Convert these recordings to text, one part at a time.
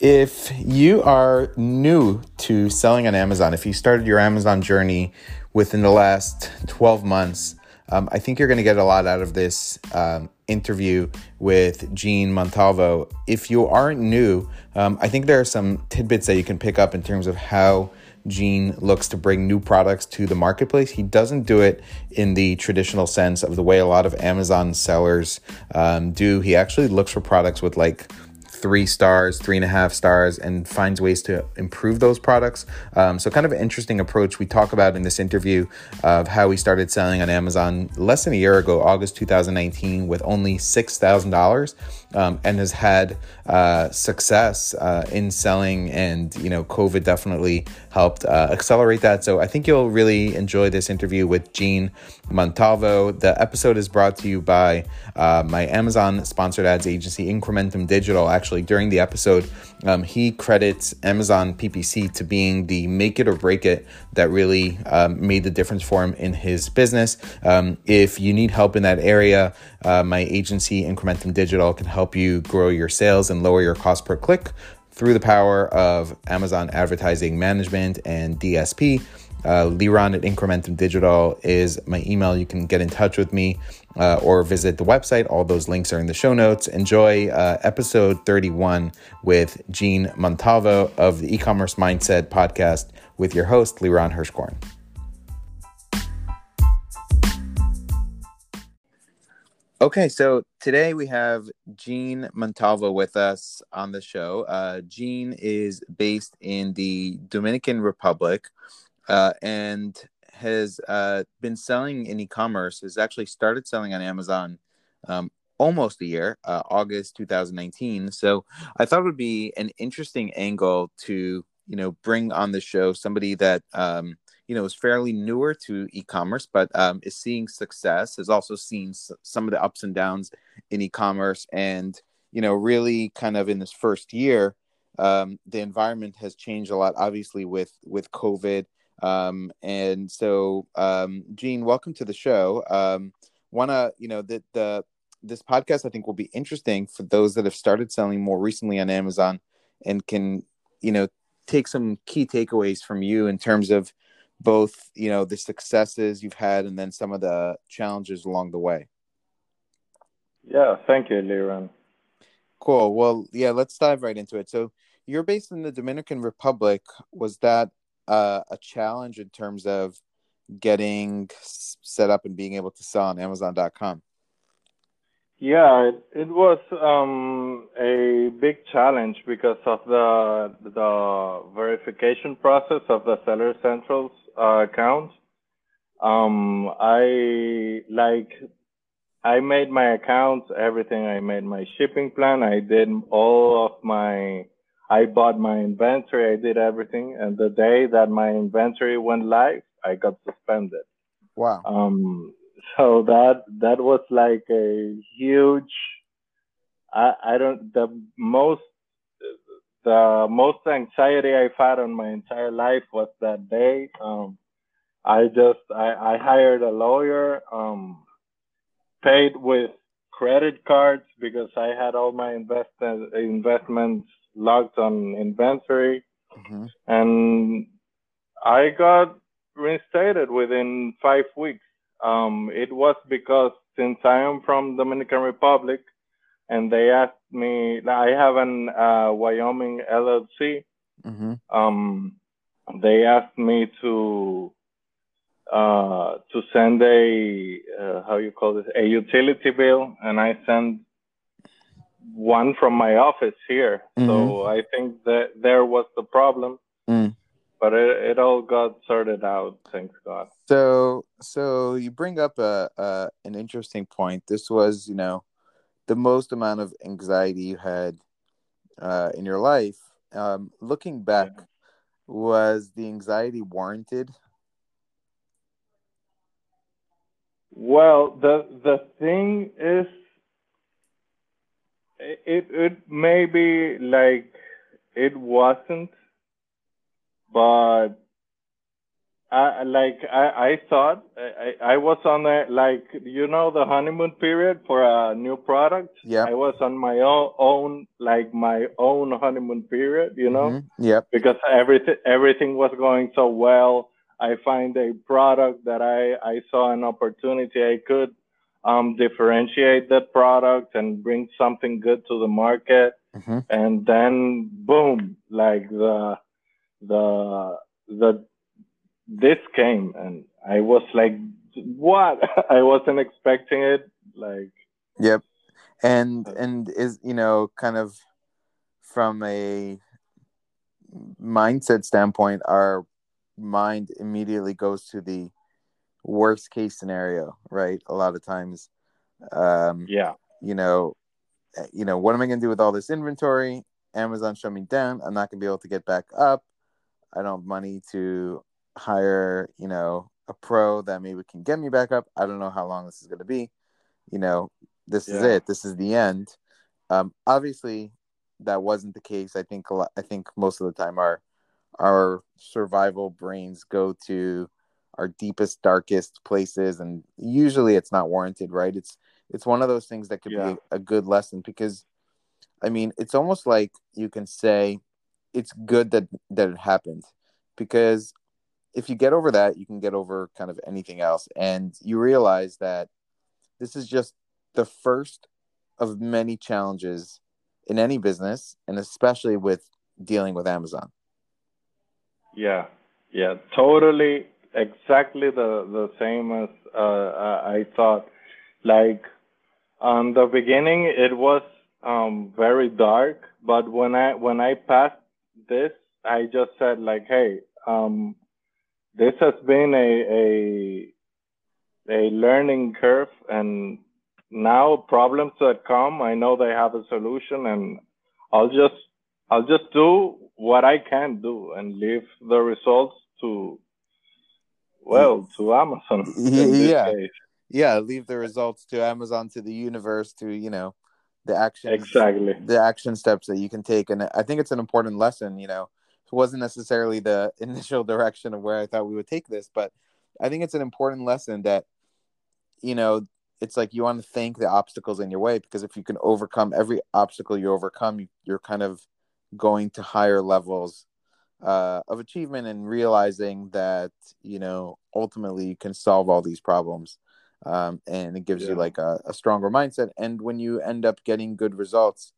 If you are new to selling on Amazon, if you started your Amazon journey within the last 12 months, um, I think you're going to get a lot out of this um, interview with Gene Montalvo. If you aren't new, um, I think there are some tidbits that you can pick up in terms of how Gene looks to bring new products to the marketplace. He doesn't do it in the traditional sense of the way a lot of Amazon sellers um, do. He actually looks for products with like three stars, three and a half stars, and finds ways to improve those products. Um, so, kind of an interesting approach we talk about in this interview of how we started selling on Amazon less than a year ago, August 2019, with only $6,000 um, and has had uh, success uh, in selling. And, you know, COVID definitely helped uh, accelerate that. So, I think you'll really enjoy this interview with Gene Montalvo. The episode is brought to you by uh, my Amazon sponsored ads agency, Incrementum Digital. Actually, during the episode, um, he credits Amazon PPC to being the make it or break it that really um, made the difference for him in his business. Um, if you need help in that area, uh, my agency, Incrementum Digital, can help you grow your sales and lower your cost per click through the power of Amazon Advertising Management and DSP. Uh, Liron at Incrementum Digital is my email. You can get in touch with me uh, or visit the website. All those links are in the show notes. Enjoy uh, episode 31 with Gene Montalvo of the e-commerce mindset podcast with your host, Liron Hirschhorn. Okay, so today we have Gene Montalvo with us on the show. Uh, Gene is based in the Dominican Republic uh, and has uh, been selling in e-commerce. Has actually started selling on Amazon um, almost a year, uh, August 2019. So I thought it would be an interesting angle to you know bring on the show somebody that um, you know is fairly newer to e-commerce, but um, is seeing success. Has also seen s- some of the ups and downs in e-commerce, and you know really kind of in this first year. Um, the environment has changed a lot, obviously with with COVID um, and so, um, Gene, welcome to the show. Um, wanna, you know, that the this podcast I think will be interesting for those that have started selling more recently on Amazon and can, you know, take some key takeaways from you in terms of both, you know, the successes you've had and then some of the challenges along the way. Yeah, thank you, Liron. Cool. Well, yeah, let's dive right into it. So, you're based in the Dominican Republic. Was that uh, a challenge in terms of getting set up and being able to sell on Amazon.com? Yeah, it, it was um, a big challenge because of the the verification process of the Seller Central's uh, account. Um, I like I made my accounts, everything. I made my shipping plan. I did all of my I bought my inventory, I did everything, and the day that my inventory went live, I got suspended. Wow. Um, so that that was like a huge. I I don't the most the most anxiety I've had on my entire life was that day. Um, I just I, I hired a lawyer, um, paid with credit cards because I had all my invest investments locked on inventory, mm-hmm. and I got reinstated within five weeks. Um, it was because since I am from Dominican Republic, and they asked me, I have an uh, Wyoming LLC. Mm-hmm. Um, they asked me to uh, to send a uh, how you call this a utility bill, and I sent one from my office here. Mm-hmm. So I think that there was the problem. Mm. But it, it all got sorted out, thanks God. So, so you bring up a, a an interesting point. This was, you know, the most amount of anxiety you had uh, in your life. Um, looking back, yeah. was the anxiety warranted? Well, the the thing is it it may be like it wasn't, but I like I, I thought I, I was on the like you know the honeymoon period for a new product. Yeah. I was on my own, own like my own honeymoon period, you know, Mm-hmm. Yep. because everything everything was going so well. I find a product that I I saw an opportunity I could um differentiate that product and bring something good to the market hmm and then boom like the the the this came and i was like what i wasn't expecting it like Yep. And Uh, and is you know kind of from a mindset standpoint, our mind immediately goes to the worst case scenario, right? A lot of times, um, yeah you know, uh, you know, what am I going to do with all this inventory? Amazon shut me down. I'm not going to be able to get back up. I don't have money to hire, you know, a pro that maybe can get me back up. I don't know how long this is going to be. You know, this is it. This is the end. Um, obviously, that wasn't the case. I think a lot, I think most of the time our our survival brains go to our deepest, darkest places, and usually it's not warranted, right? It's it's one of those things that could Yeah. be a, a good lesson because, I mean, it's almost like you can say it's good that that it happened because if you get over that, you can get over kind of anything else, and you realize that this is just the first of many challenges in any business, and especially with dealing with Amazon. yeah. Yeah. Totally exactly the the same as uh, I thought. Like on the beginning it was um very dark but when i when i passed this i just said like hey um this has been a a a learning curve and now problems that come i know they have a solution and i'll just i'll just do what i can do and leave the results to well mm-hmm. to amazon Yeah. case. Yeah, leave the results to Amazon, to the universe, to you know, the action exactly. the action steps that you can take. And i think it's an important lesson you know it wasn't necessarily the initial direction of where i thought we would take this but i think it's an important lesson that you know it's like you want to thank the obstacles in your way because if you can overcome every obstacle you overcome you, you're kind of going to higher levels uh, of achievement and realizing that you know ultimately you can solve all these problems um, and it gives you like a, a stronger mindset. And when you end up getting good results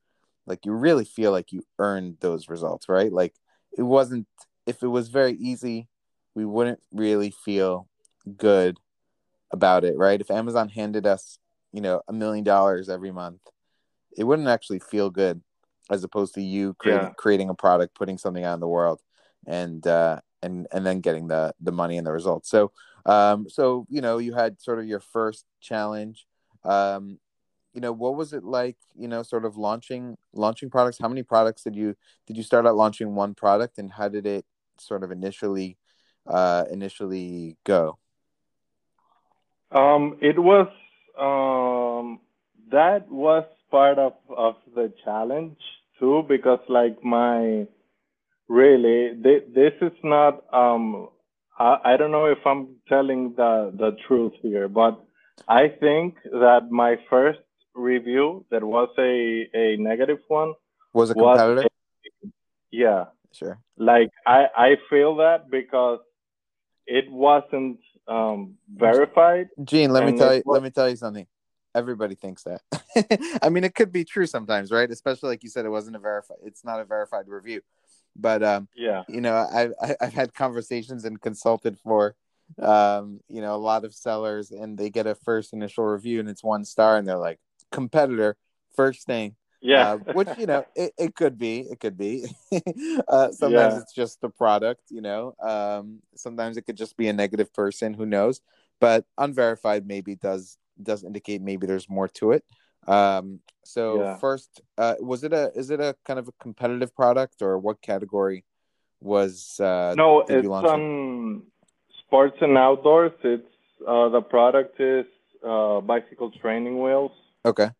like you really feel like you earned those results right? Like it wasn't if it was very easy we wouldn't really feel good about it right? If amazon handed us you know a million dollars every month it wouldn't actually feel good as opposed to you creating Yeah. creating a product putting something out in the world and uh and and then getting the the money and the results. So um so you know you had sort of your first challenge. Um you know what was it like you know sort of launching launching products? How many products did you did you start out launching one product and how did it sort of initially uh initially go? Um, it was um, that was part of of the challenge too because like my really thi- this is not um I, I don't know if I'm telling the the truth here, but I think that my first review that was a a negative one was a was competitor yeah sure like I I feel that because it wasn't um verified Gene, let me tell you. was- Let me tell you something. Everybody thinks that. I mean, it could be true sometimes, right? Especially like you said, it wasn't a verified. It's not a verified review, but um, yeah you know, I've I- I've had conversations and consulted for, um, you know, a lot of sellers, and they get a first initial review, and it's one star, and they're like, competitor, first thing, yeah. Uh, which you know it, it could be it could be. Uh, sometimes Yeah. it's just the product you know um, sometimes it could just be a negative person who knows? But unverified maybe does does indicate maybe there's more to it. Um, so Yeah. first uh, was it a is it a kind of a competitive product or what category was uh, no it's you launch in? on sports and outdoors. It's uh the product is uh bicycle training wheels okay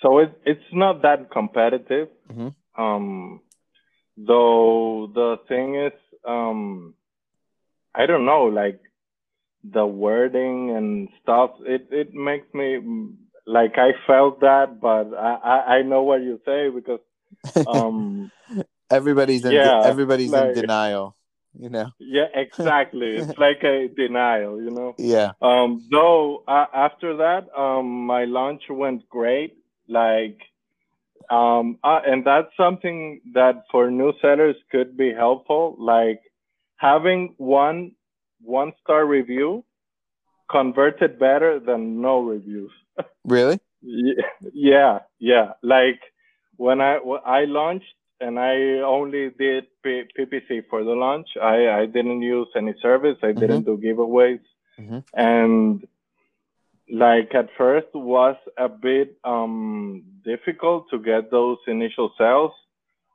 so it it's not that competitive Mhm. um though the thing is um I don't know, like the wording and stuff. It it makes me like I felt that, but I I, I know what you say because um everybody's in Yeah, everybody's in denial. You know. yeah exactly it's like a denial, you know. Yeah. Um, though uh, after that, um, my launch went great. Like, um, uh, and that's something that for new sellers could be helpful. Like having one one star review converted better than no reviews. Really? Yeah, yeah, yeah. Like when I when I launched and I only did P- PPC for the launch. I I didn't use any service. I didn't do giveaways, Mhm. and like at first was a bit um difficult to get those initial sales.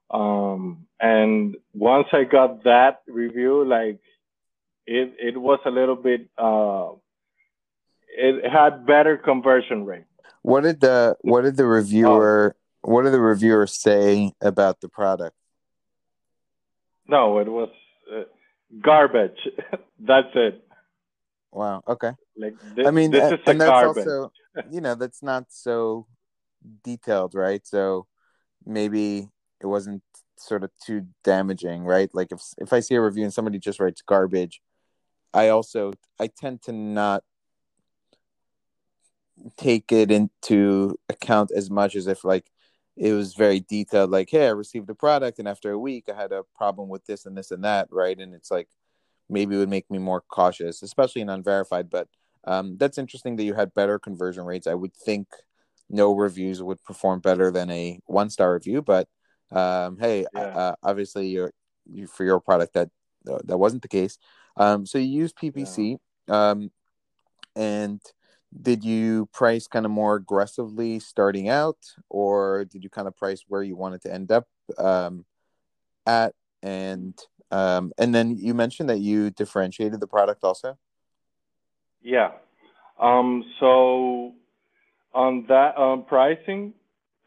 Um, and once I got that review, like it it was a little bit uh it had better conversion rate. What did the what did the reviewer what did the reviewers say about the product? No, it was uh, garbage. That's it. Wow. Okay. Like this, I mean, this is and that's garbage. also you know that's not so detailed, right? So maybe it wasn't sort of too damaging, right? Like if if I see a review and somebody just writes garbage, I also I tend to not take it into account as much as if like it was very detailed like hey i received a product and after a week i had a problem with this and this and that right? And it's like maybe it would make me more cautious especially in unverified but um, that's interesting that you had better conversion rates. I would think no reviews would perform better than a one star review but um, hey Yeah. uh, obviously you're you, for your product that uh, that wasn't the case. Um, so you use ppc um, and did you price kind of more aggressively starting out or did you kind of price where you wanted to end up um, at and um, and then you mentioned that you differentiated the product also Yeah. Um. So on that on pricing,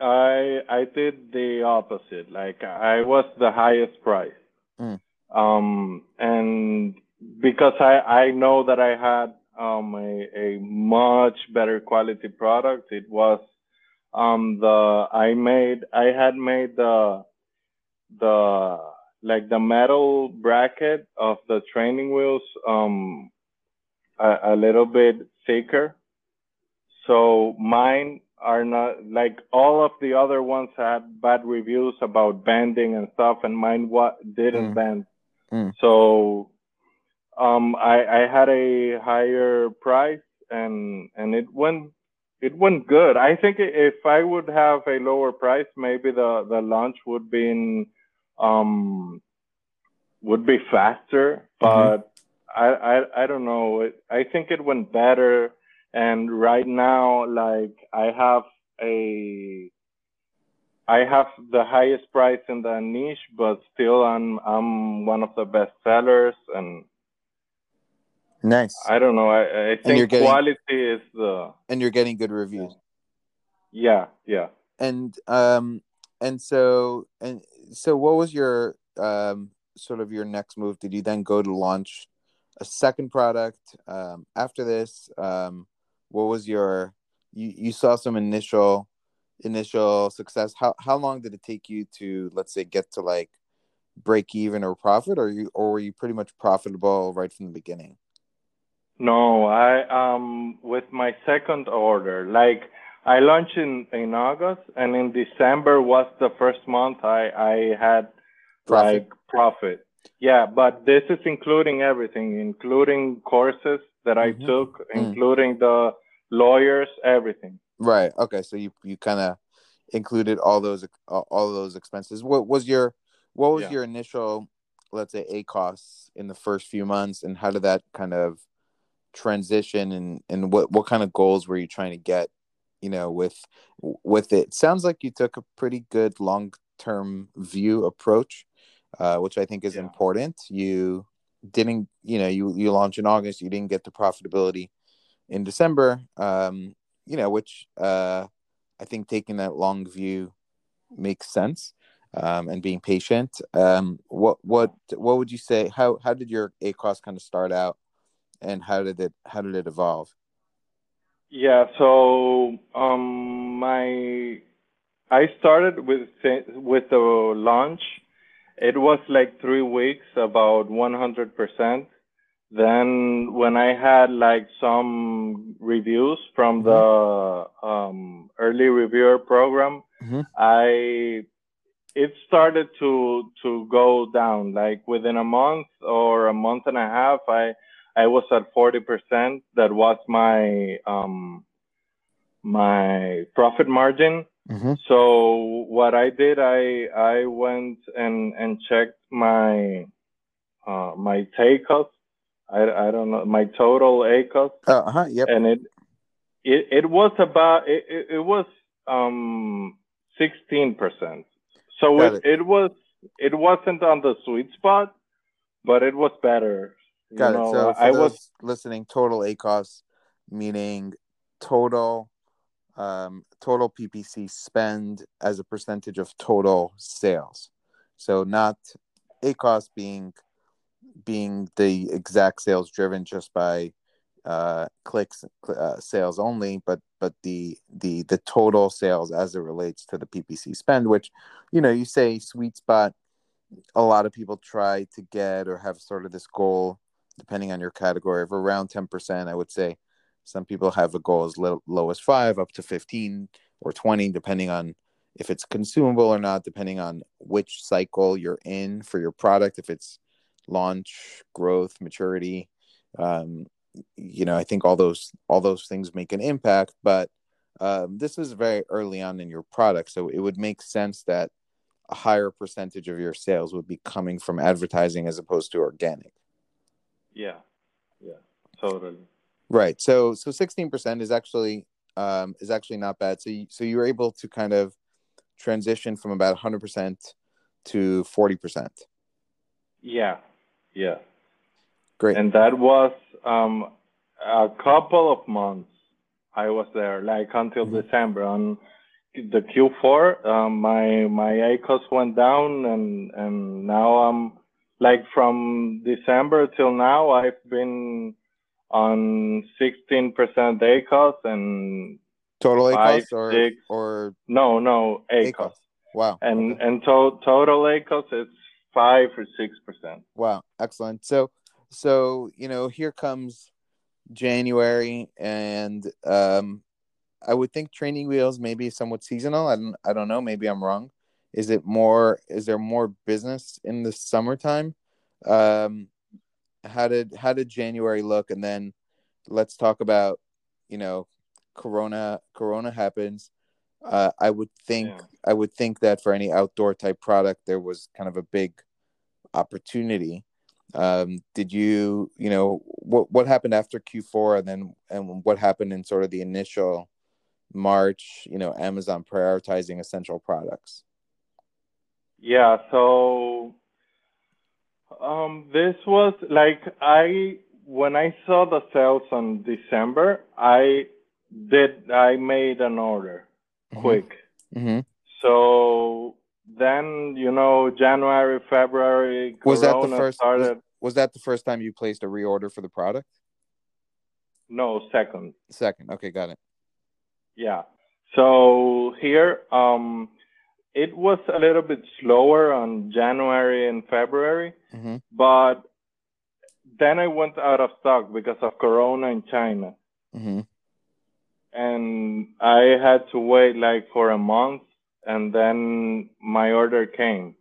I I did the opposite. Like I was the highest price. Mm. Um. And because I I know that I had um a a much better quality product. It was um the I made I had made the the like the metal bracket of the training wheels um a, a little bit thicker. So mine are not like all of the other ones had bad reviews about bending and stuff, and mine what didn't Mm. bend. Mm. So um, I I had a higher price, and and it went it went good. I think if I would have a lower price, maybe the the launch would be in um would be faster, but I, I I don't know. It, I think it went better, and right now, like I have a, I have the highest price in the niche, but still I'm I'm one of the best sellers, and nice. I don't know. I I think getting- quality is the and you're getting good reviews. Yeah yeah. and um and so and so what was your um sort of your next move? Did you then go to launch a second product um after this? Um what was your you you saw some initial initial success. How how long did it take you to let's say get to like break even or profit? Or you or were you pretty much profitable right from the beginning No, I um with my second order, like I launched in in August, and in December was the first month I I had Profit. like profit. Yeah, but this is including everything, including courses that I Mhm. took, Mm. including the lawyers, everything. Right. Okay. So you you kind of included all those all all those expenses. What was your what was Yeah. your initial, let's say, a costs in the first few months, and how did that kind of transition and and what what kind of goals were you trying to get, you know, with with it? Sounds like you took a pretty good long term view approach, uh, which I think is Yeah. important. You didn't, you know, you you launched in August, you didn't get to profitability in December, um, you know, which uh, I think taking that long view makes sense. um, and being patient. Um, what what what would you say? How how did your A ACOS kind of start out, and how did it how did it evolve? Yeah, so um, my I started with with the launch. It was like three weeks, about one hundred percent. Then when I had like some reviews from mm-hmm. the um, early reviewer program, mm-hmm. I it started to to go down. Like within a month or a month and a half, I I was at forty percent. That was my um, my profit margin. Mm-hmm. So what I did, I I went and and checked my uh, my ACOS. I, I don't know my total ACOS. Uh huh. Yep. And it it it was about it it, it was um sixteen percent. So it, it, it was it wasn't on the sweet spot, but it was better. Got you know, it. So I was listening. Total ACOS meaning total um, total PPC spend as a percentage of total sales. So not ACOS being being the exact sales driven just by uh, clicks uh, sales only, but but the the the total sales as it relates to the PPC spend, which you know you say sweet spot. A lot of people try to get or have sort of this goal, depending on your category, of around ten percent. I would say some people have a goal as low, low as five, up to 15 or 20, depending on if it's consumable or not, depending on which cycle you're in for your product, if it's launch, growth, maturity. Um, you know, I think all those all those things make an impact, but um, this is very early on in your product, so it would make sense that a higher percentage of your sales would be coming from advertising as opposed to organic. Yeah, yeah, totally. Right. So so sixteen percent is actually um, is actually not bad. So you, so you were able to kind of transition from about hundred percent to forty percent. Yeah. Yeah. Great. And that was um, a couple of months. I was there, like until mm-hmm. December. On the Q4, um, my my ACOS went down, and and now I'm like from December till now, I've been on 16% ACOS and total ACOS or six, or no no ACOS. ACOS. Wow. And okay. and to- total ACOS is five or six percent. Wow, excellent. So so you know here comes January and um I would think training wheels maybe somewhat seasonal. I don't I don't know. Maybe I'm wrong. Is it more? Is there more business in the summertime? Um, how did how did January look? And then let's talk about you know Corona. Corona happens. Uh, I would think yeah. I would think that for any outdoor type product, there was kind of a big opportunity. Um, did you you know what what happened after Q4 and then and what happened in sort of the initial March? You know, Amazon prioritizing essential products. Yeah, so um, this was like I when I saw the sales on December, I did I made an order mm-hmm. quick. Mm-hmm. So then you know January, February. Was that the first? Was, was that the first time you placed a reorder for the product? No, second. Second. Okay, got it. Yeah. So here, um, it was a little bit slower on January and February, mm-hmm. but then I went out of stock because of Corona in China. Mm-hmm. And I had to wait like for a month, and then my order came.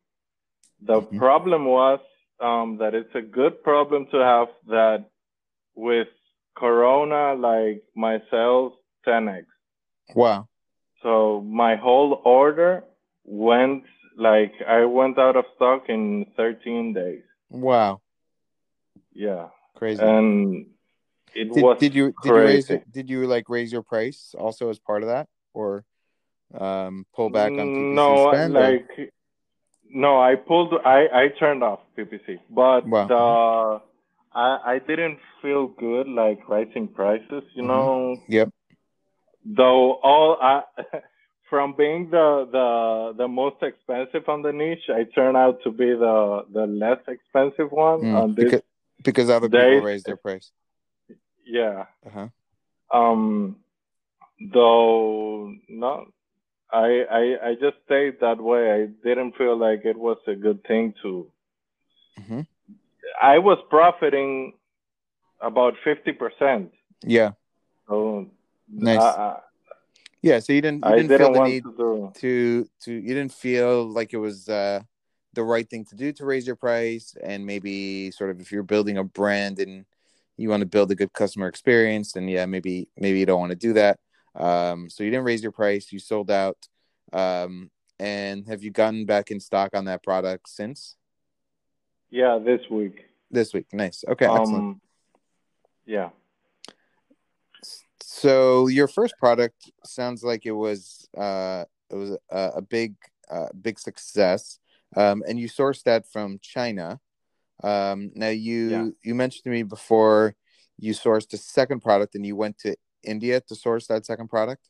The mm-hmm. problem was um, that it's a good problem to have that with Corona, like my sales 10x. Wow. So my whole order went like I went out of stock in 13 days. Wow. Yeah. Crazy. And it did, was did you did you raise did you like raise your price also as part of that or um pull back on PPC no spend, like or? no I pulled I I turned off PPC but wow. uh I I didn't feel good like raising prices you mm-hmm. know yep though all I from being the the the most expensive on the niche, I turned out to be the the less expensive one Mm, on this. because, because other people days- raise their price. Yeah. Uh-huh. Um, though no, I I I just stayed that way. I didn't feel like it was a good thing to. mm-hmm. I was profiting about fifty percent. Yeah. So Nice. I, Yeah. So you didn't you didn't, didn't, feel the need to to to you didn't feel like it was uh the right thing to do to raise your price and maybe sort of if you're building a brand and you want to build a good customer experience then yeah maybe maybe you don't want to do that um so you didn't raise your price you sold out um and have you gotten back in stock on that product since Yeah, this week. this week nice okay excellent um, yeah. So your first product sounds like it was uh it was a, a big uh, big success um and you sourced that from china um now you Yeah. you mentioned to me before you sourced a second product and you went to india to source that second product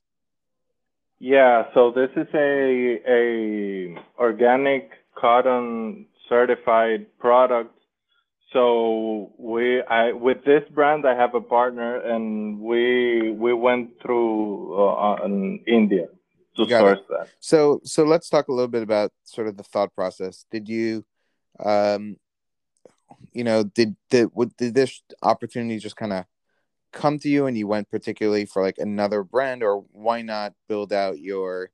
Yeah, so this is a a organic cotton certified product. So we I with this brand I have a partner and we we went through uh, on India to Got it. source that. so so let's talk a little bit about sort of the thought process did you um you know did did did this opportunity just kind of come to you and you went particularly for like another brand or why not build out your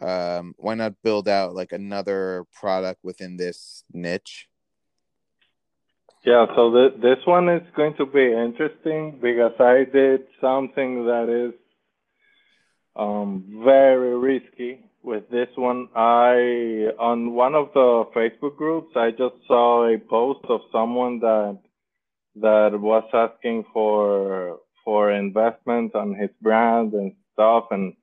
um why not build out like another product within this niche Yeah, so th- this one is going to be interesting because I did something that is um, very risky with this one. I on one of the Facebook groups, I just saw a post of someone that that was asking for for investment on his brand and stuff, and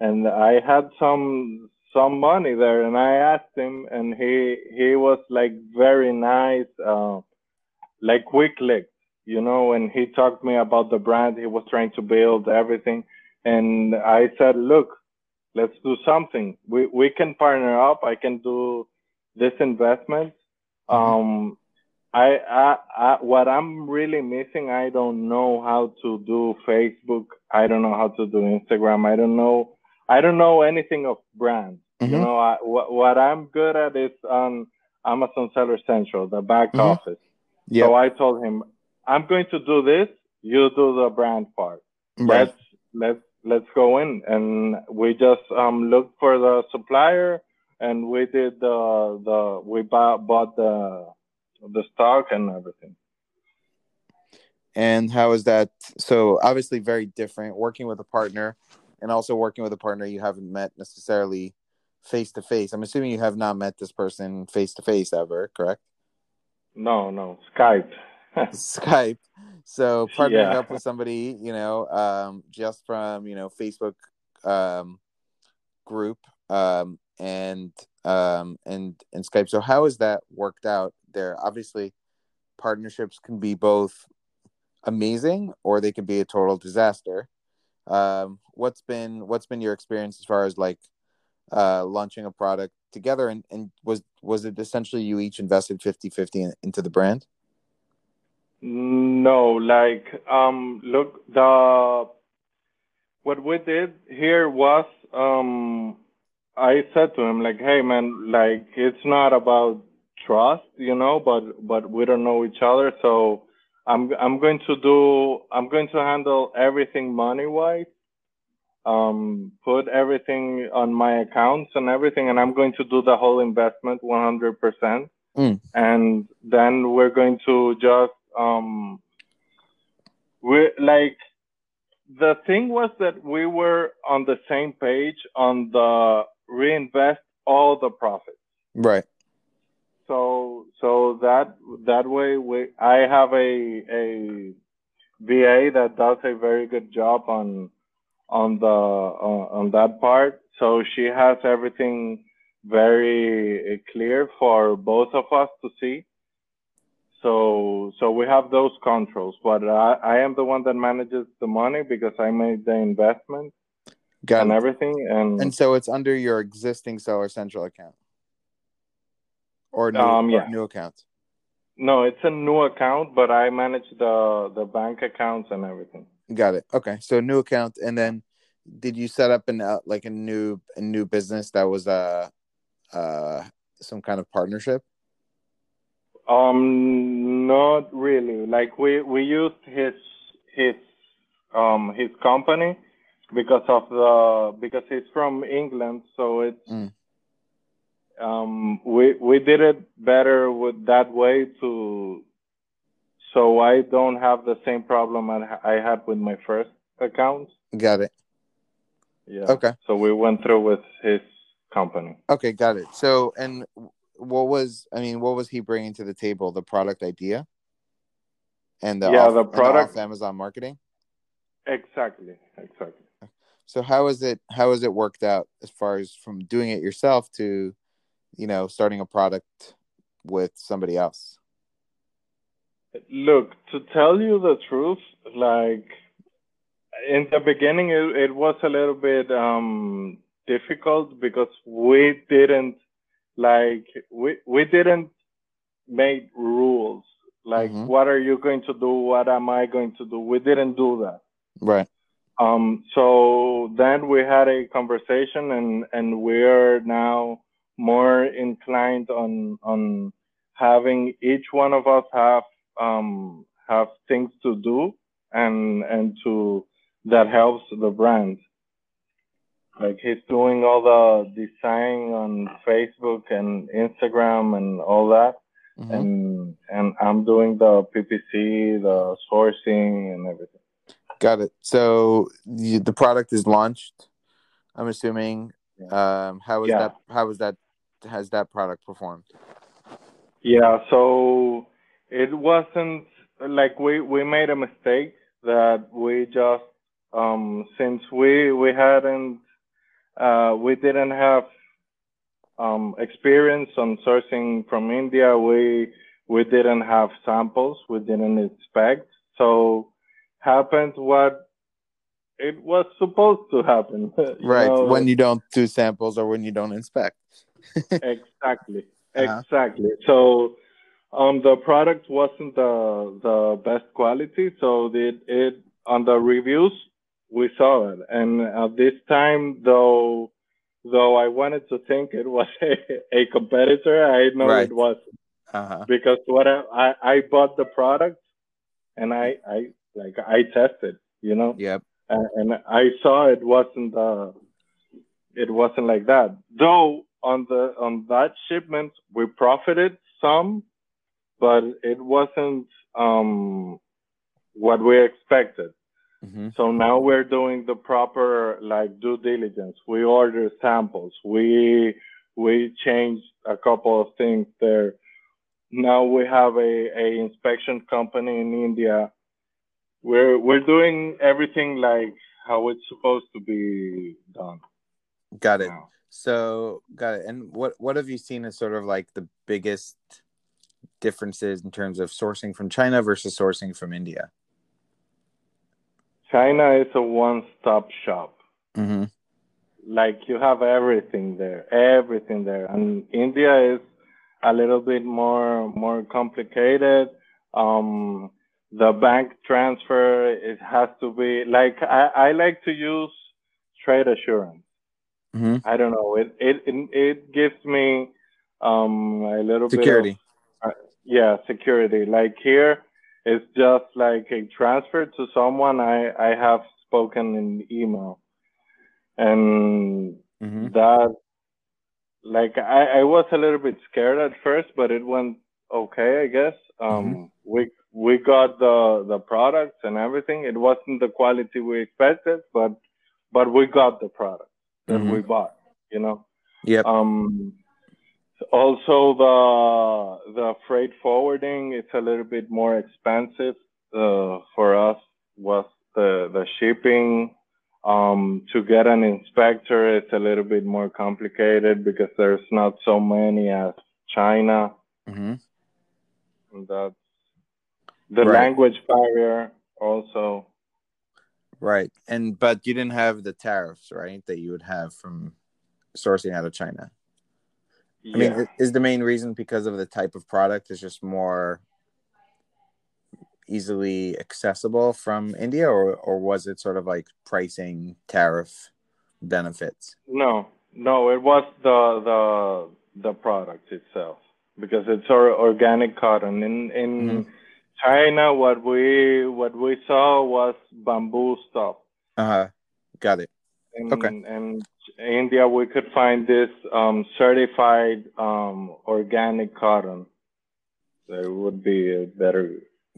and I had some some money there, and I asked him, and he he was like very nice. Uh, like we clicked, you know, and he talked to me about the brand he was trying to build, everything. And I said, look, let's do something. We we can partner up. I can do this investment. Um, I, I, I what I'm really missing, I don't know how to do Facebook. I don't know how to do Instagram. I don't know. I don't know anything of brands. You Mhm. know, I, what what I'm good at is on Amazon Seller Central, the back Mhm. office. Yeah So I told him, I'm going to do this. You do the brand part. right Let's let's let's go in, and we just um looked for the supplier, and we did the the we bought, bought the the stock and everything. and how is that so obviously very different working with a partner and also working with a partner you haven't met necessarily face to face i'm assuming you have not met this person face to face ever correct No, no, Skype. Skype. So partnering Yeah. up with somebody, you know, um, just from you know Facebook um, group um, and um, and and Skype. So how has that worked out there? Obviously, partnerships can be both amazing or they can be a total disaster. Um, what's been what's been your experience as far as like uh, launching a product together and, and was was it essentially you each invested 50-50 in, into the brand? No, like um look the what we did here was um I said to him like hey man like it's not about trust you know but but we don't know each other so I'm I'm going to do I'm going to handle everything money wise um put everything on my accounts and everything and I'm going to do the whole investment 100% Mm. and then we're going to just um we like the thing was that we were on the same page on the reinvest all the profits Right. so so that that way we i have a a va that does a very good job on on the uh, on that part so she has everything very uh, clear for both of us to see so so we have those controls but i i am the one that manages the money because i made the investment Got and it. everything. And, And so it's under your existing Seller Central account, or new, Um, or new account. no, it's a new account, but I manage the the bank accounts and everything. Got it. Okay, so new account, and then did you set up an uh, like a new a new business that was uh uh some kind of partnership? Um, not really. Like we we used his his um his company because of the because he's from England, so it's Mm. um we we did it better with that way to so I don't have the same problem I, I had with my first account. Got it. Yeah. Okay. So we went through with his company. Okay, got it. So, and what was I mean, what was he bringing to the table? The product idea, and the Yeah, off, the product- off Amazon marketing. Exactly. Exactly. So how is it? How has it worked out as far as from doing it yourself to, you know, starting a product with somebody else? Look, to tell you the truth, like in the beginning, it, it was a little bit um, difficult because we didn't like we we didn't make rules. Like, Mhm. what are you going to do? What am I going to do? We didn't do that. Right. Um, so then we had a conversation, and and we're now more inclined on on having each one of us have um, have things to do, and and to that helps the brand. Like he's doing all the design on Facebook and Instagram and all that, Mhm. and and I'm doing the PPC, the sourcing, and everything. Got it. So you, the product is launched. I'm assuming. Um, how is Yeah. that? How is that? Has that product performed? Yeah, so it wasn't like we we made a mistake that we just um since we we hadn't uh we didn't have um experience on sourcing from India, we we didn't have samples, we didn't expect. So happened what it was supposed to happen. right. know? when you don't do samples or when you don't inspect. exactly Uh-huh. exactly so um the product wasn't the the best quality so it it on the reviews we saw it and at this time though though i wanted to think it was a, a competitor i know Right. it was Uh huh. because what I, I i bought the product and i i like i tested you know Yep. and, and I saw it wasn't uh it wasn't like that. Though on the on that shipment we profited some, but it wasn't um what we expected. hmm So now we're doing the proper like due diligence. We order samples. We we changed a couple of things there. Now we have a, a inspection company in India. We're we're doing everything like how it's supposed to be done. Got it. now. So got it. And what what have you seen as sort of like the biggest differences in terms of sourcing from China versus sourcing from India? China is a one-stop shop. Mm-hmm. like you have everything there everything there and india is a little bit more more complicated um the bank transfer it has to be like i, I like to use trade assurance Mm-hmm. i don't know it it it, it gives me um a little Security. bit of, yeah security. Like here it's just like a transfer to someone i i have spoken in email. And Mm-hmm. that like I, I was a little bit scared at first but it went okay i guess. Um we we got the the products and everything. It wasn't the quality we expected but but we got the product that Mhm. we bought you know? Yeah um also the the freight forwarding it's a little bit more expensive uh, for us was the the shipping um to get an inspector it's a little bit more complicated because there's not so many as china Mm-hmm. and that's the Right. language barrier also Right. And but you didn't have the tariffs, right? That you would have from sourcing out of China. Yeah. I mean, is the main reason because of the type of product is just more easily accessible from India, or or was it sort of like pricing tariff benefits? no, no, it was the the the product itself because it's our organic cotton. In in Mhm. China, what we what we saw was bamboo stuff. Uh huh. Got it. In, Okay. in India, we could find this um, certified um, organic cotton. So it would be a better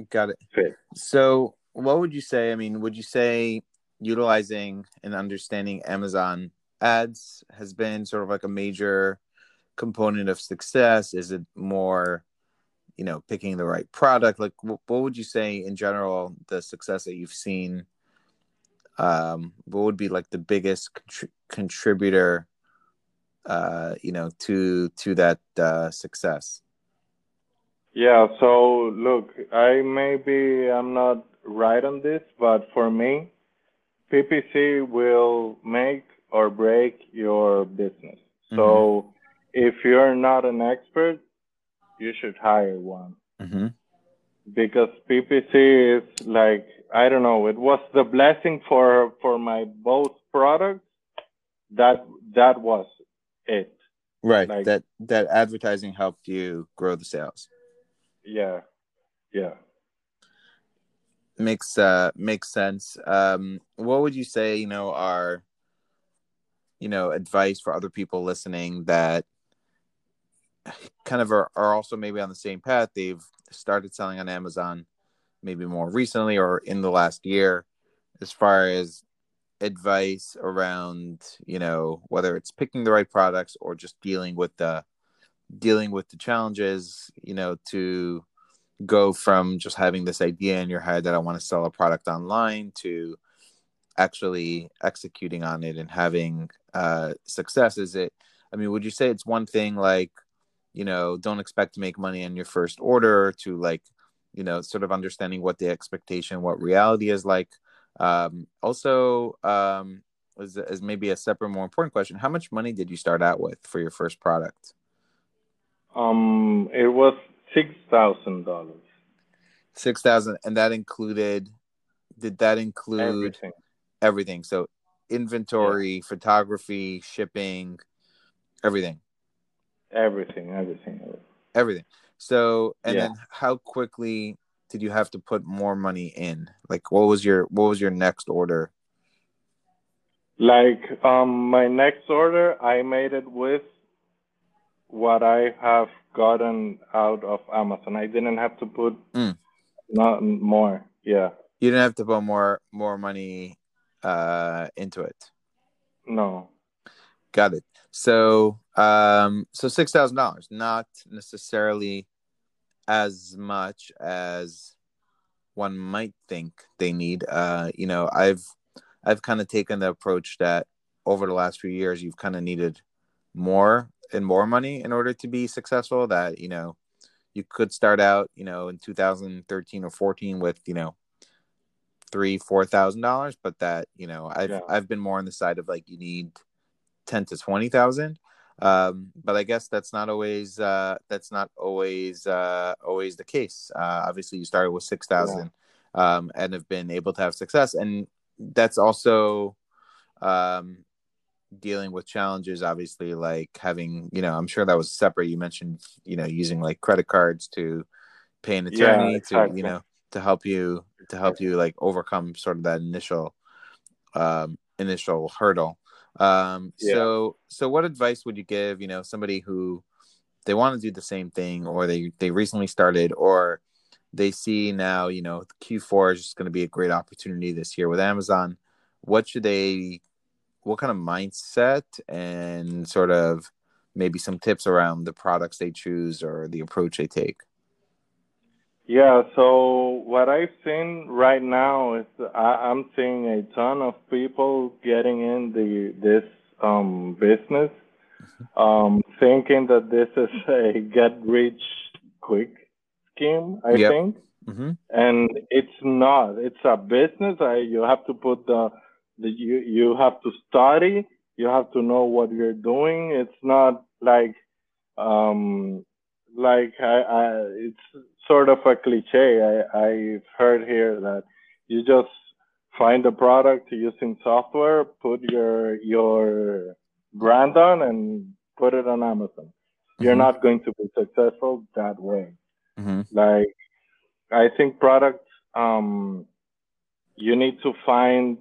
Got it. fit. So, what would you say? I mean, would you say utilizing and understanding Amazon ads has been sort of like a major component of success? Is it more, you know, picking the right product? Like, what would you say in general the success that you've seen? Um, what would be like the biggest contri- contributor, uh, you know, to to that uh, success? Yeah, so look, I maybe I'm not right on this, but for me, PPC will make or break your business. So if you're not an expert, you should hire one Mm-hmm. because PPC is like I don't know, it was the blessing for for my both products. That that was it. Right. Like- that that advertising helped you grow the sales. Yeah. Yeah. makes uh makes sense um what would you say you know are you know advice for other people listening that kind of are, are also maybe on the same path they've started selling on amazon maybe more recently or in the last year as far as advice around you know whether it's picking the right products or just dealing with the dealing with the challenges you know to go from just having this idea in your head that I want to sell a product online to actually executing on it and having uh, success? Is it, I mean, would you say it's one thing like, you know, don't expect to make money on your first order to like, you know, sort of understanding what the expectation, what reality is like? Um, also, um, as, as maybe a separate, more important question, how much money did you start out with for your first product? Um, it was six thousand dollars. Six thousand, and that included. Did that include Everything. everything? So, inventory, photography, shipping, everything, Everything, everything. everything. So, and Yeah. then how quickly did you have to put more money in? Like, what was your what was your next order? Like um, my next order, I made it with what I have gotten out of Amazon. I didn't have to put Mm. not more. Yeah, You didn't have to put more more money uh into it. no. Got it. So, um, so six thousand dollars, not necessarily as much as one might think they need. Uh, you know, I've I've kind of taken the approach that over the last few years, you've kind of needed more and more money in order to be successful. That you know, you could start out, you know, in 2013 or 14 with you know three four thousand dollars, but that you know, I've Yeah. I've been more on the side of like you need ten to twenty thousand. Um, but I guess that's not always uh, that's not always uh, always the case. Uh, obviously, you started with six thousand um, and have been able to have success, and that's also um, dealing with challenges. Obviously, like having you know, I'm sure that was separate. You mentioned you know using like credit cards to pay an Yeah, attorney to exactly. you know to help you to help you like overcome sort of that initial um, initial hurdle. Um, Yeah. So, so what advice would you give? You know, somebody who they want to do the same thing, or they they recently started, or they see now, you know, Q4 is just going to be a great opportunity this year with Amazon. What should they? What kind of mindset and sort of maybe some tips around the products they choose or the approach they take? Yeah, so what I've seen right now is I, I'm seeing a ton of people getting in the this um, business, um, thinking that this is a get rich quick scheme. I Yep. think, mm-hmm. and it's not. It's a business. I, you have to put the, the you you have to study. You have to know what you're doing. It's not like um like I, I it's sort of a cliche. I I've heard here that you just find a product using software, put your your brand on, and put it on Amazon. Mm-hmm. You're not going to be successful that way. Mm-hmm. Like I think products, um, you need to find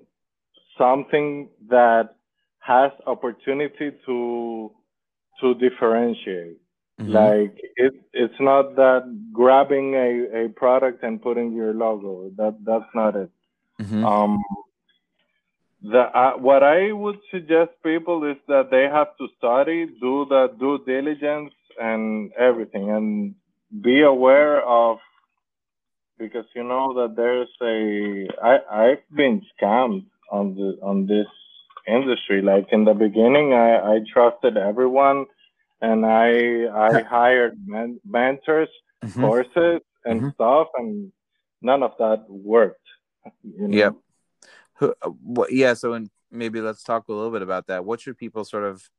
something that has opportunity to to differentiate. Mm-hmm. Like it, it's not that grabbing a, a product and putting your logo. That that's not it. Mm-hmm. Um, the uh, what I would suggest people is that they have to study, do the due diligence and everything, and be aware of because you know that there's a I I've been scammed on the on this industry. Like in the beginning, I I trusted everyone, and I I hired men, mentors, mm-hmm. courses, and mm-hmm. stuff, and none of that worked. You know? Yep. Who, uh, yeah. So, and maybe let's talk a little bit about that. What should people sort of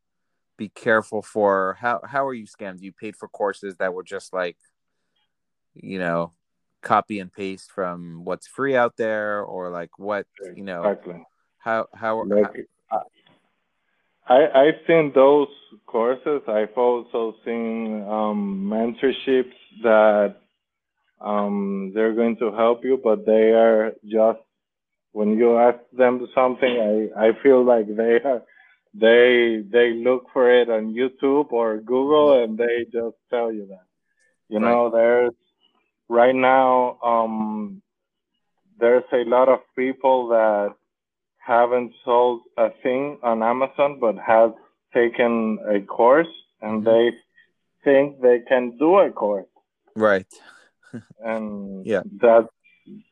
be careful for? How how are you scammed? You paid for courses that were just like, you know, copy and paste from what's free out there, or like what you know? Exactly. How how, like, how I I've seen those courses. I've also seen um, mentorships that um, they're going to help you, but they are just when you ask them something, I, I feel like they are they they look for it on YouTube or Google mm-hmm. and they just tell you that. You right. know, there's right now um, there's a lot of people that haven't sold a thing on Amazon but have taken a course and mm-hmm. they think they can do a course. Right. and yeah, that's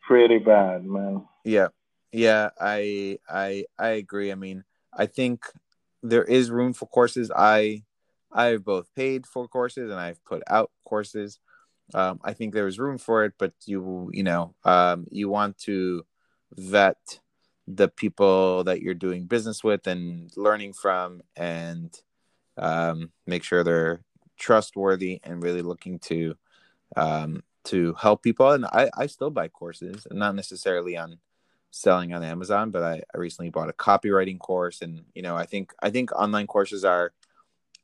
pretty bad, man. Yeah. Yeah, I I I agree. I mean, I think there is room for courses. I I've both paid for courses and I've put out courses. Um, I think there is room for it, but you you know um, you want to vet the people that you're doing business with and learning from, and um, make sure they're trustworthy and really looking to um, to help people. And I I still buy courses, not necessarily on selling on Amazon, but I, I recently bought a copywriting course and you know, I think I think online courses are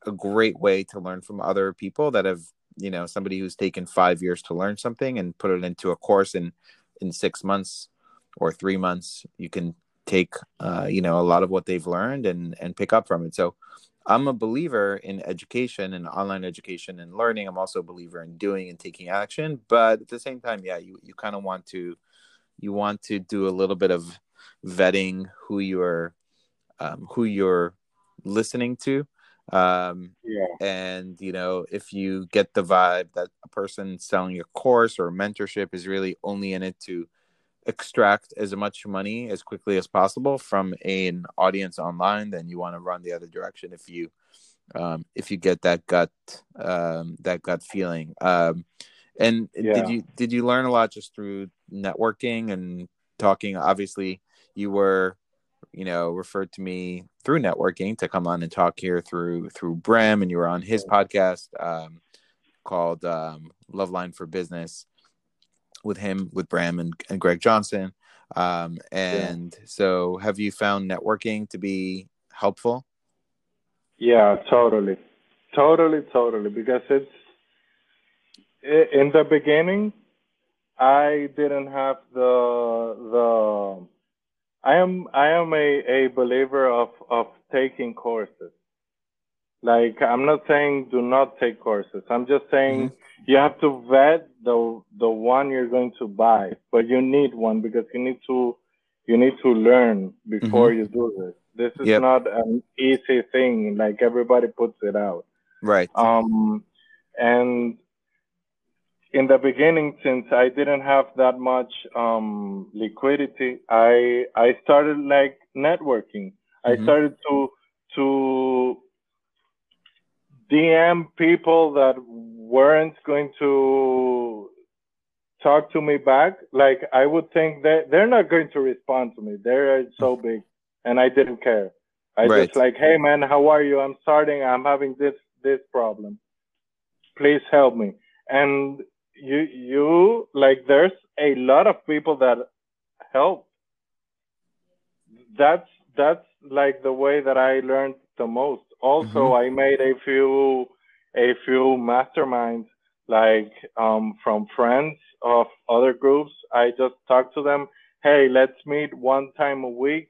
a great way to learn from other people that have, you know, somebody who's taken 5 years to learn something and put it into a course in in 6 months or 3 months, you can take uh, you know, a lot of what they've learned and and pick up from it. So I'm a believer in education and online education and learning. I'm also a believer in doing and taking action, but at the same time, yeah, you you kind of want to you want to do a little bit of vetting who you're um, who you're listening to um, yeah. and you know if you get the vibe that a person selling a course or mentorship is really only in it to extract as much money as quickly as possible from an audience online then you want to run the other direction if you um, if you get that gut um, that gut feeling um, and yeah. did you did you learn a lot just through networking and talking? Obviously, you were, you know, referred to me through networking to come on and talk here through through Bram, and you were on his podcast um, called um, Love Line for Business with him, with Bram and, and Greg Johnson. Um, and yeah. so, have you found networking to be helpful? Yeah, totally, totally, totally. Because it's in the beginning, I didn't have the the. I am I am a, a believer of of taking courses. Like I'm not saying do not take courses. I'm just saying mm-hmm. you have to vet the the one you're going to buy, but you need one because you need to you need to learn before mm-hmm. you do this. This is yep. not an easy thing like everybody puts it out. Right. Um and in the beginning, since I didn't have that much um, liquidity, I I started like networking. Mm-hmm. I started to to DM people that weren't going to talk to me back, like I would think that they're not going to respond to me. They're so big, and I didn't care. I right. just like, hey man, how are you? I'm starting. I'm having this this problem. Please help me. And you you like, there's a lot of people that help. That's that's like the way that I learned the most. Also, mm-hmm. I made a few a few masterminds like um, from friends of other groups. I just talk to them. Hey, let's meet one time a week,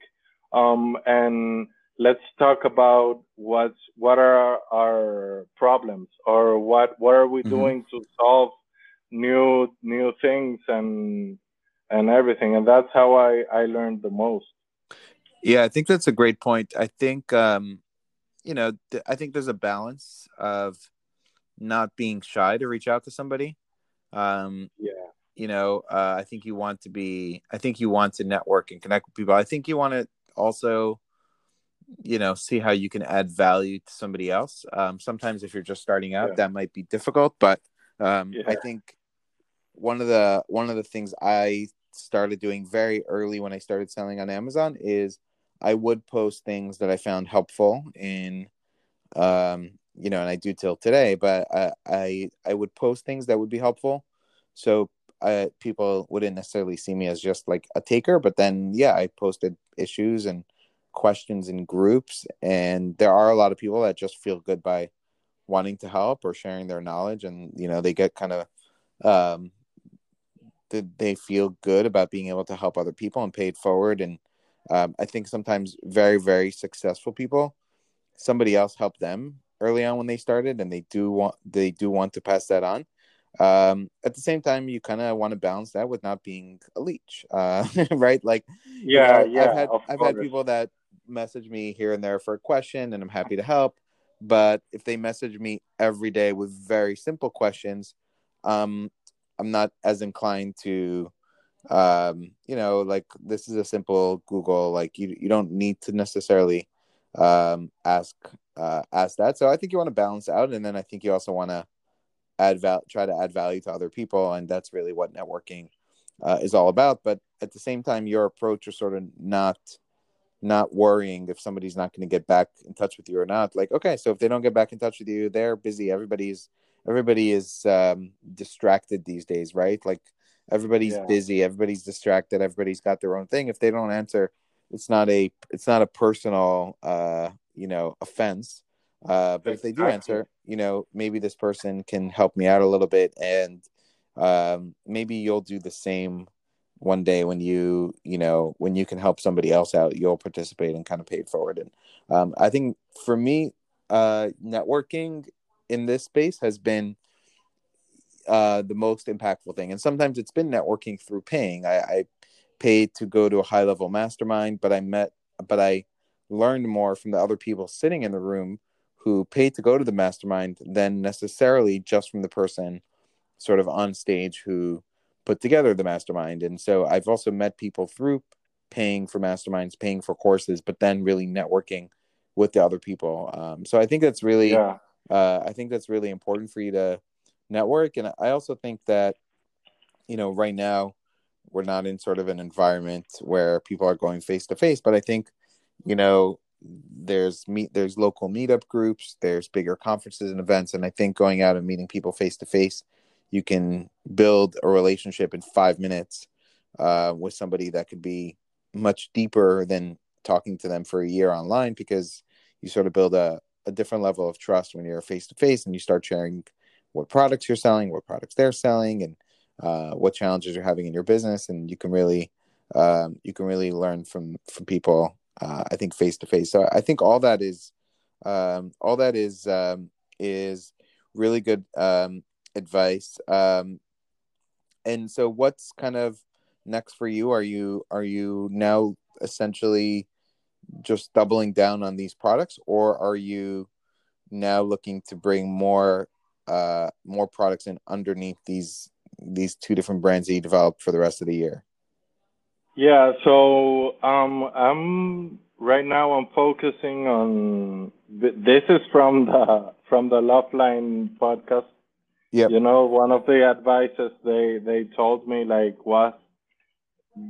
um, and let's talk about what's what are our problems or what what are we mm-hmm. doing to solve new new things and and everything. And that's how I I learned the most. Yeah, I think that's a great point. I think um, you know, th- I think there's a balance of not being shy to reach out to somebody. Um, yeah. You know, uh, I think you want to be. I think you want to network and connect with people. I think you want to also, you know, see how you can add value to somebody else. Um, sometimes, if you're just starting out, yeah. that might be difficult. But um, yeah. I think one of the one of the things I started doing very early when I started selling on Amazon is I would post things that I found helpful in um, you know, and I do till today, but I, I, I would post things that would be helpful. So uh, people wouldn't necessarily see me as just like a taker, but then, yeah, I posted issues and questions in groups. And there are a lot of people that just feel good by wanting to help or sharing their knowledge. And, you know, they get kind of, um, they feel good about being able to help other people and pay it forward. And um, I think sometimes very, very successful people, somebody else helped them early on when they started, and they do want they do want to pass that on. Um, at the same time, you kind of want to balance that with not being a leech, uh, right? Like, yeah, you know, yeah. I've had I've had people that message me here and there for a question, and I'm happy to help. But if they message me every day with very simple questions, um, I'm not as inclined to um you know like this is a simple google like you you don't need to necessarily um ask uh, ask that. So I think you want to balance out, and then I think you also want to add val- try to add value to other people, and that's really what networking uh, is all about. But at the same time, your approach is sort of not not worrying if somebody's not going to get back in touch with you or not. Like, okay, so if they don't get back in touch with you, they're busy. Everybody's everybody is um, distracted these days, right? Like everybody's yeah. busy, everybody's distracted, everybody's got their own thing. If they don't answer, it's not a it's not a personal uh, you know offense. Uh, but if they do answer you know maybe this person can help me out a little bit and um, maybe you'll do the same one day when you you know when you can help somebody else out you'll participate and kind of pay it forward. And um, i think for me uh, networking in this space has been uh, the most impactful thing and sometimes it's been networking through paying I, I paid to go to a high level mastermind but i met but i learned more from the other people sitting in the room who paid to go to the mastermind than necessarily just from the person sort of on stage who put together the mastermind. And so I've also met people through paying for masterminds, paying for courses, but then really networking with the other people. Um, so I think that's really, yeah. uh, I think that's really important for you to network. And I also think that, you know, right now we're not in sort of an environment where people are going face to face, but I think you know there's meet there's local meetup groups there's bigger conferences and events and i think going out and meeting people face to face you can build a relationship in five minutes uh, with somebody that could be much deeper than talking to them for a year online because you sort of build a, a different level of trust when you're face to face and you start sharing what products you're selling what products they're selling and uh, what challenges you're having in your business and you can really um, you can really learn from from people uh, I think face to face. So I think all that is um, all that is um, is really good um, advice. Um, and so, what's kind of next for you? Are you are you now essentially just doubling down on these products, or are you now looking to bring more uh, more products in underneath these these two different brands that you developed for the rest of the year? Yeah, so um, I'm right now. I'm focusing on this is from the from the Love Line podcast. Yeah, You know, one of the advices they they told me like was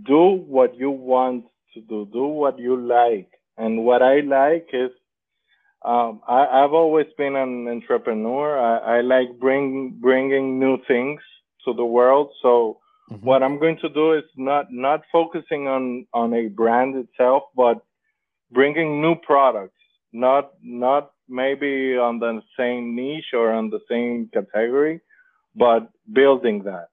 do what you want to do, do what you like. And what I like is um, I, I've always been an entrepreneur. I, I like bring bringing new things to the world. So mm-hmm. what I'm going to do is not not focusing on on a brand itself, but bringing new products. Not not maybe on the same niche or on the same category, but building that.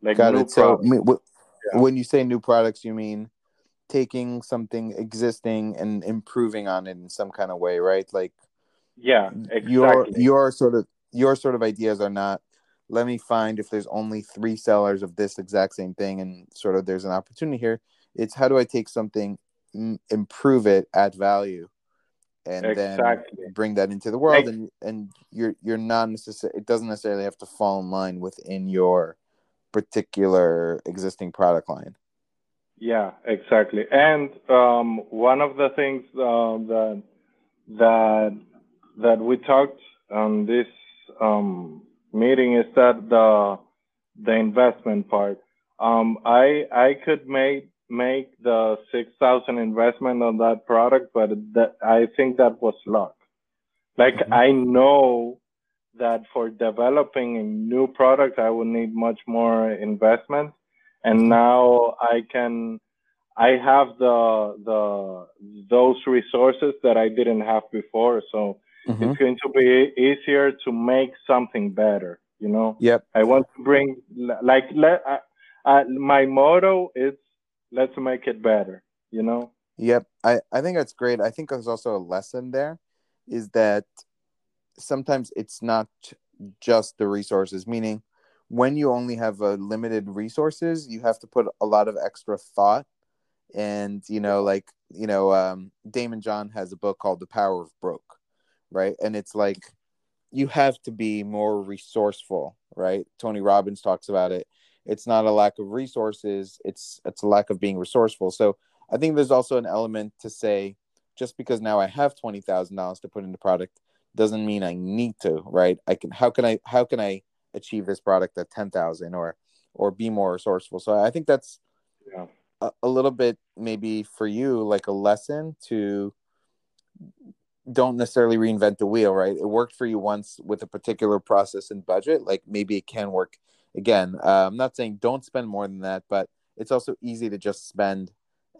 Like Got it. So yeah. when you say new products, you mean taking something existing and improving on it in some kind of way, right? Like yeah, exactly. Your your sort of your sort of ideas are not let me find if there's only three sellers of this exact same thing and sort of there's an opportunity here. It's how do I take something, mm, improve it, add value, and exactly. then bring that into the world. Like, and and you're you're not necessarily it doesn't necessarily have to fall in line within your particular existing product line. Yeah, exactly. And um, one of the things uh, that that that we talked on this um, meeting is that the the investment part. Um, I I could make make the six thousand investment on that product, but that I think that was luck. Like mm-hmm. I know that for developing a new product, I would need much more investment and now I can I have the the those resources that I didn't have before. So mm-hmm. it's going to be easier to make something better. You know. Yep. I want to bring like let uh, uh, my motto is let's make it better. You know. Yep. I I think that's great. I think there's also a lesson there, is that sometimes it's not just the resources. Meaning, when you only have a limited resources, you have to put a lot of extra thought. And you know, like you know, um, Daymond John has a book called The Power of Broke, right? And it's like you have to be more resourceful, right? Tony Robbins talks about it. It's not a lack of resources; it's it's a lack of being resourceful. So I think there's also an element to say, just because now I have twenty thousand dollars to put into product doesn't mean I need to, right? I can how can I how can I achieve this product at 10,000 or or be more resourceful. So I think that's yeah. a, a little bit maybe for you like a lesson to don't necessarily reinvent the wheel, right? It worked for you once with a particular process and budget. Like maybe it can work again. Uh, I'm not saying don't spend more than that, but it's also easy to just spend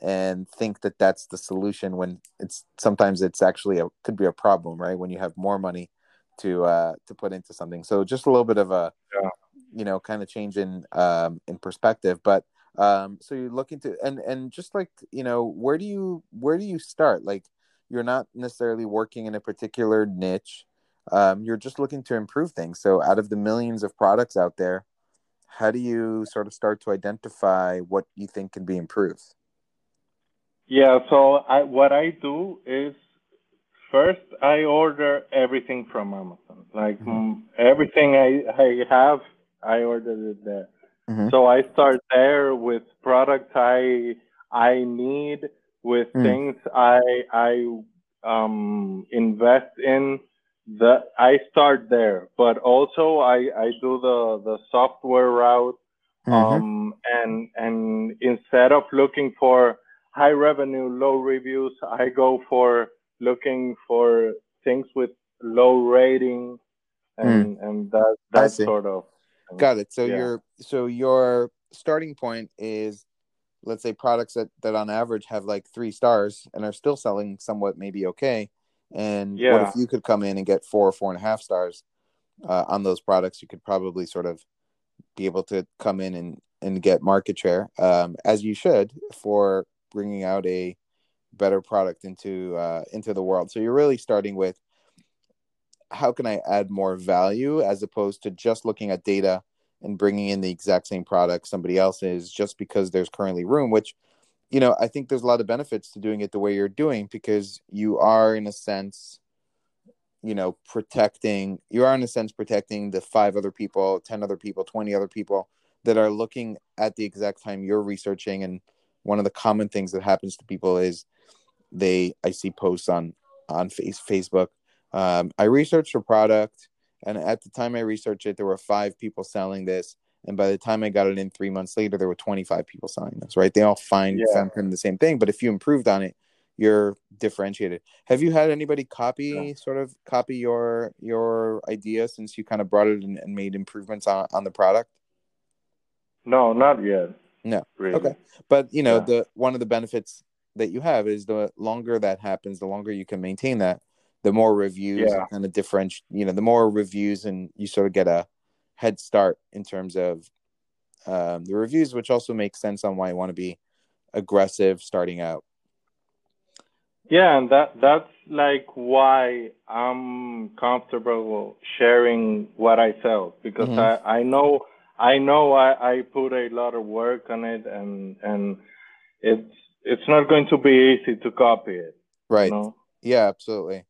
and think that that's the solution when it's sometimes it's actually a could be a problem, right? When you have more money to uh to put into something. So just a little bit of a yeah. you know kind of change in um in perspective but um so you're looking to and and just like you know where do you where do you start? Like you're not necessarily working in a particular niche. Um you're just looking to improve things. So out of the millions of products out there how do you sort of start to identify what you think can be improved? Yeah so i what i do is first I order everything from Amazon. Like mm-hmm. everything I, I have, I ordered it there. Mm-hmm. So I start there with products I I need, with mm. things I I um, invest in. The I start there, but also I I do the the software route. Mm-hmm. Um, and and instead of looking for high revenue, low reviews, I go for looking for things with low rating and mm. and that that sort of got it so yeah. your so your starting point is let's say products that that on average have like three stars and are still selling somewhat maybe okay and yeah. what if you could come in and get four or four and a half stars uh, on those products you could probably sort of be able to come in and and get market share um, as you should for bringing out a better product into uh, into the world. So you're really starting with how can I add more value as opposed to just looking at data and bringing in the exact same product somebody else is just because there's currently room. Which, you know, I think there's a lot of benefits to doing it the way you're doing because you are in a sense you know protecting you are in a sense protecting the five other people 10 other people 20 other people that are looking at the exact time you're researching and one of the common things that happens to people is they I see posts on on face Facebook. Um, I researched a product And at the time I researched it, there were five people selling this. And by the time I got it in three months later, there were 25 people selling this, right? They all find yeah. the same thing. But if you improved on it, you're differentiated. Have you had anybody copy yeah. sort of copy your your idea since you kind of brought it in and made improvements on, on the product? No, not yet. No. Really. Okay. But you know, yeah. the one of the benefits that you have is the longer that happens, the longer you can maintain that, the more reviews yeah. and the different, you know, the more reviews and you sort of get a head start in terms of um, the reviews, which also makes sense on why you want to be aggressive starting out. Yeah, and that that's like why I'm comfortable sharing what I sell because mm-hmm. I, I know I know I, I put a lot of work on it and and it's it's not going to be easy to copy it. Right. You know? Yeah, absolutely.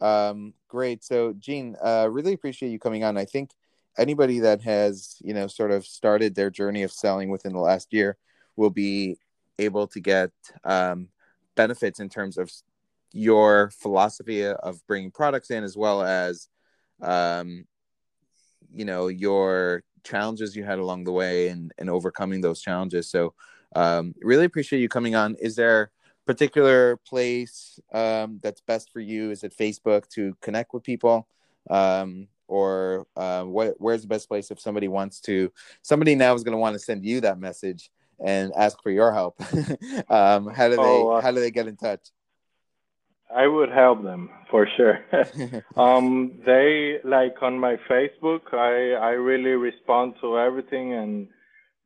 Um, great. So, Jean, uh, really appreciate you coming on. I think anybody that has, you know, sort of started their journey of selling within the last year will be able to get um, benefits in terms of your philosophy of bringing products in, as well as, um, you know, your challenges you had along the way and, and overcoming those challenges. So, um, really appreciate you coming on. Is there particular place um, that's best for you? Is it Facebook to connect with people? Um, or uh, what, where's the best place if somebody wants to? Somebody now is going to want to send you that message and ask for your help. um, how do they oh, uh, how do they get in touch? I would help them for sure. um, they like on my Facebook. I I really respond to everything and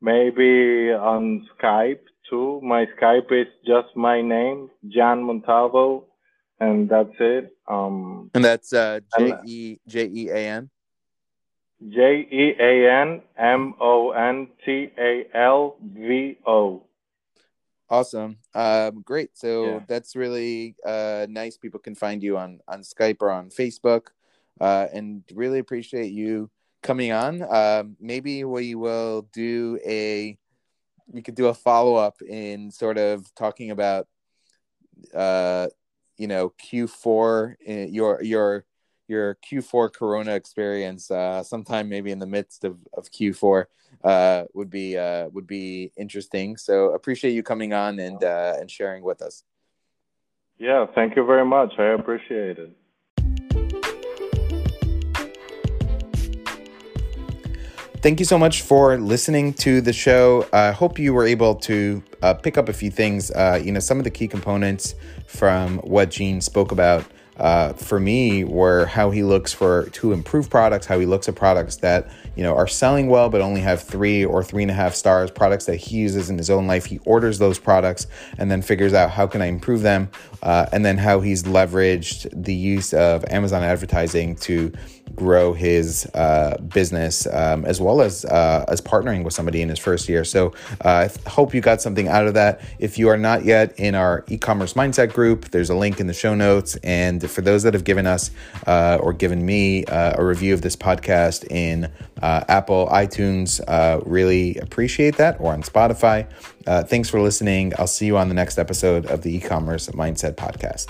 maybe on Skype too. My Skype is just my name, Jean Montalvo, and that's it. Um, and that's uh, J E J E A N. J E A N M O N T A L V O. Awesome. Um, great. So yeah. that's really uh, nice. People can find you on on Skype or on Facebook, uh, and really appreciate you coming on. Um, maybe we will do a we could do a follow up in sort of talking about uh, you know Q4 eh, your your your Q4 Corona experience uh, sometime maybe in the midst of, of Q4 uh, would be uh, would be interesting. So appreciate you coming on and uh, and sharing with us. Yeah, thank you very much. I appreciate it. Thank you so much for listening to the show. I hope you were able to uh, pick up a few things. Uh, you know, some of the key components from what Jean spoke about uh, for me were how he looks for to improve products, how he looks at products that you know are selling well but only have three or three and a half stars, products that he uses in his own life. He orders those products and then figures out how can I improve them, uh, and then how he's leveraged the use of Amazon advertising to grow his uh, business um, as well as uh, as partnering with somebody in his first year. So uh, I hope you got something out of that. If you are not yet in our e-commerce mindset group, there's a link in the show notes. And for those that have given us uh, or given me uh, a review of this podcast in Apple, iTunes, really appreciate that, or on Spotify. thanks for listening. I'll see you on the next episode of the e-commerce mindset podcast.